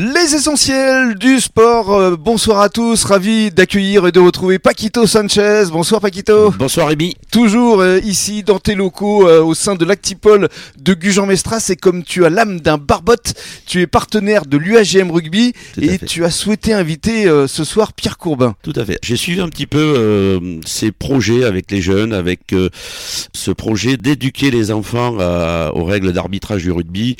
Les essentiels du sport. Euh, bonsoir à tous, ravi d'accueillir et de retrouver Paquito Sanchez. Bonsoir Paquito. Bonsoir Rémi. Toujours euh, ici dans tes locaux euh, au sein de l'Actipol de Gujan-Mestras et comme tu as l'âme d'un barbotte, tu es partenaire de l'UAGM Rugby et fait. tu as souhaité inviter ce soir Pierre Courbin. Tout à fait. J'ai suivi un petit peu ces projets avec les jeunes, avec ce projet d'éduquer les enfants à- aux règles d'arbitrage du rugby.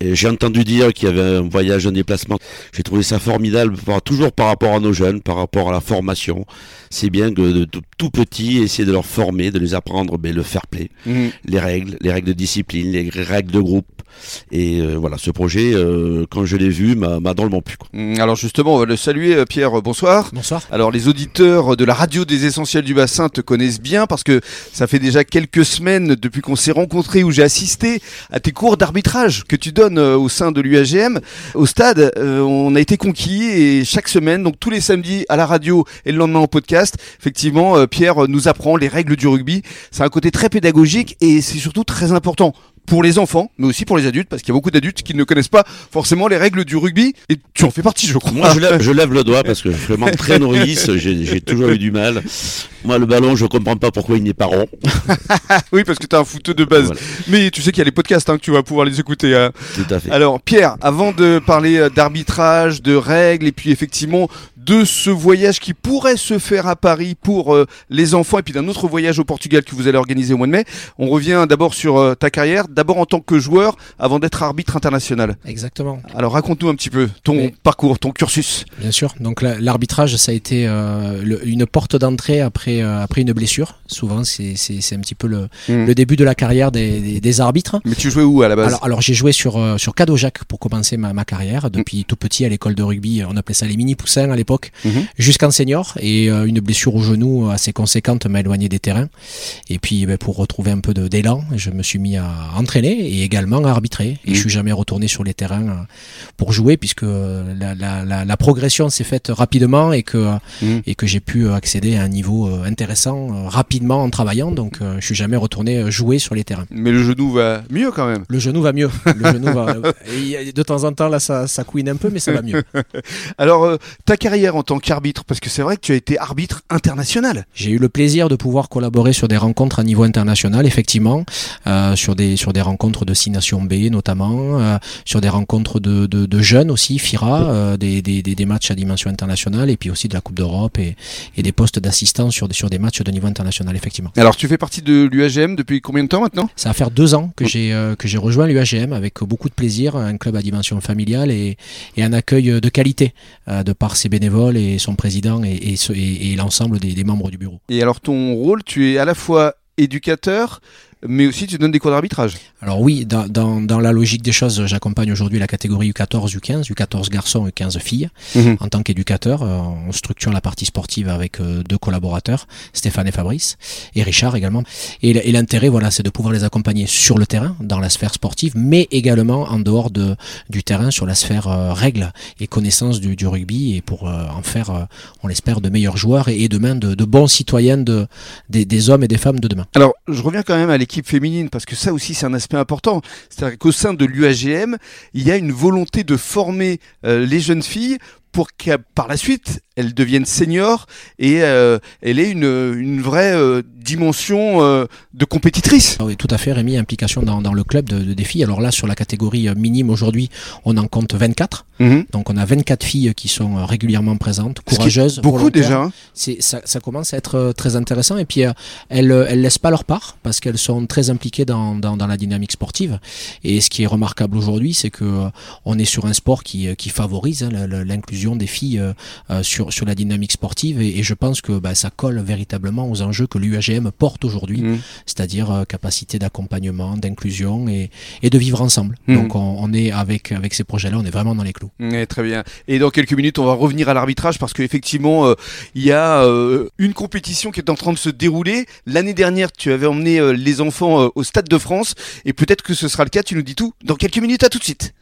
J'ai entendu dire qu'il y avait un voyage, un déplacement. J'ai trouvé ça formidable, toujours par rapport à nos jeunes, par rapport à la formation. C'est bien que de, tout- tout petit, essayer de leur former, de les apprendre ben, le fair play, les règles, les règles de discipline, les règles de groupe. Et euh, voilà, ce projet, euh, quand je l'ai vu, m'a drôlement plu. quoi. Mm, Alors justement, on va le saluer euh, Pierre, bonsoir. Bonsoir. Alors les auditeurs de la radio des essentiels du bassin te connaissent bien parce que ça fait déjà quelques semaines depuis qu'on s'est rencontrés où j'ai assisté à tes cours d'arbitrage que tu donnes au sein de l'UAGM. Au stade, euh, on a été conquis et chaque semaine, donc tous les samedis à la radio et le lendemain en podcast, effectivement, euh, Pierre nous apprend les règles du rugby. C'est un côté très pédagogique et c'est surtout très important pour les enfants, mais aussi pour les adultes, parce qu'il y a beaucoup d'adultes qui ne connaissent pas forcément les règles du rugby, et tu en fais partie, je crois. Moi, je lève, je lève le doigt parce que je suis vraiment très nourrice. J'ai toujours eu du mal. Moi, le ballon, je comprends pas pourquoi il n'est pas rond. oui, parce que t'es un footeux de base. Voilà, Mais tu sais qu'il y a les podcasts hein, que tu vas pouvoir les écouter. hein. tout à fait. Alors Pierre, avant de parler euh, d'arbitrage, de règles et puis effectivement de ce voyage qui pourrait se faire à Paris pour euh, les enfants et puis d'un autre voyage au Portugal que vous allez organiser au mois de mai, on revient d'abord sur euh, ta carrière, d'abord en tant que joueur avant d'être arbitre international. Exactement. Alors raconte-nous un petit peu ton parcours, ton cursus. Bien sûr. Donc la- l'arbitrage, ça a été euh, le- une porte d'entrée après après une blessure. Souvent, c'est un petit peu le, Mm. le début de la carrière des, des, des arbitres. Mais tu jouais où à la base? Alors, alors j'ai joué sur sur Cadojac pour commencer ma, ma carrière depuis tout petit à l'école de rugby. On appelait ça les mini poussins à l'époque, Mhm. jusqu'en senior. Et euh, une blessure au genou assez conséquente m'a éloigné des terrains. Et puis ben, pour retrouver un peu de- d'élan, je me suis mis à entraîner et également à arbitrer. Et Mhm. je suis jamais retourné sur les terrains euh, pour jouer puisque euh, la, la, la, la progression s'est faite rapidement et que Mhm. et que j'ai pu accéder à un niveau intéressant rapidement en travaillant. Donc je suis jamais retourné jouer sur les terrains. Mais le genou va mieux quand même. Le genou va mieux. Le genou va. de temps en temps là, ça, ça couine un peu, mais ça va mieux. Alors ta carrière en tant qu'arbitre, parce que c'est vrai que tu as été arbitre international. J'ai eu le plaisir de pouvoir collaborer sur des rencontres à niveau international, effectivement, euh, sur des sur des rencontres de Six Nations B notamment, euh, sur des rencontres de, de, de jeunes aussi, FIRA, euh, des, des, des, matchs à dimension internationale, et puis aussi de la Coupe d'Europe et, et des postes d'assistants sur des sur des matchs de niveau international, effectivement. Alors tu fais partie de l'UAGM depuis combien de temps maintenant? Ça va faire deux ans que j'ai que j'ai rejoint l'UAGM avec beaucoup de plaisir, un club à dimension familiale et, et un accueil de qualité de par ses bénévoles et son président et, l'ensemble des membres du bureau. Et alors ton rôle, tu es à la fois éducateur, mais aussi tu donnes des cours d'arbitrage. Alors oui, dans, dans, dans la logique des choses, j'accompagne aujourd'hui la catégorie U14, U15, U14 garçons et U15 filles. En tant qu'éducateur, euh, on structure la partie sportive avec euh, deux collaborateurs, Stéphane et Fabrice, et Richard également. Et, l'intérêt, voilà, c'est de pouvoir les accompagner sur le terrain, dans la sphère sportive, mais également en dehors de, du terrain, sur la sphère euh, règles et connaissance du, du rugby, et pour euh, en faire, euh, on l'espère, de meilleurs joueurs et, et demain de, de bons citoyens de, des, des hommes et des femmes de demain. Alors je reviens quand même à l'équipe féminine, parce que ça aussi c'est un aspect important. C'est-à-dire qu'au sein de l'UAGM, il y a une volonté de former euh, les jeunes filles pour qu'à par la suite elles deviennent seniors et euh, elle ait une, une vraie euh, dimension euh, de compétitrice. Ah Oui, tout à fait, Rémi, implication dans, dans le club de, de des filles. Alors là, sur la catégorie minime aujourd'hui, on en compte 24. Donc on a 24 filles qui sont régulièrement présentes, courageuses. Beaucoup déjà. hein. Ça, ça commence à être très intéressant. Et puis, elles ne laissent pas leur part parce qu'elles sont très impliquées dans, dans, dans la dynamique sportive. Et ce qui est remarquable aujourd'hui, c'est que on est sur un sport qui, qui favorise hein, la- des filles euh, euh, sur, sur la dynamique sportive. Et, et je pense que bah, ça colle véritablement aux enjeux que l'UAGM porte aujourd'hui Mhm. c'est-à-dire euh, capacité d'accompagnement, d'inclusion et, et de vivre ensemble. Mhm. Donc on, on est avec avec ces projets-là, on est vraiment dans les clous. Ouais, très bien. Et dans quelques minutes, on va revenir à l'arbitrage parce qu'effectivement, il y a une compétition qui est en train de se dérouler. L'année dernière, tu avais emmené les enfants au Stade de France et peut-être que ce sera le cas. Tu nous dis tout dans quelques minutes. À tout de suite.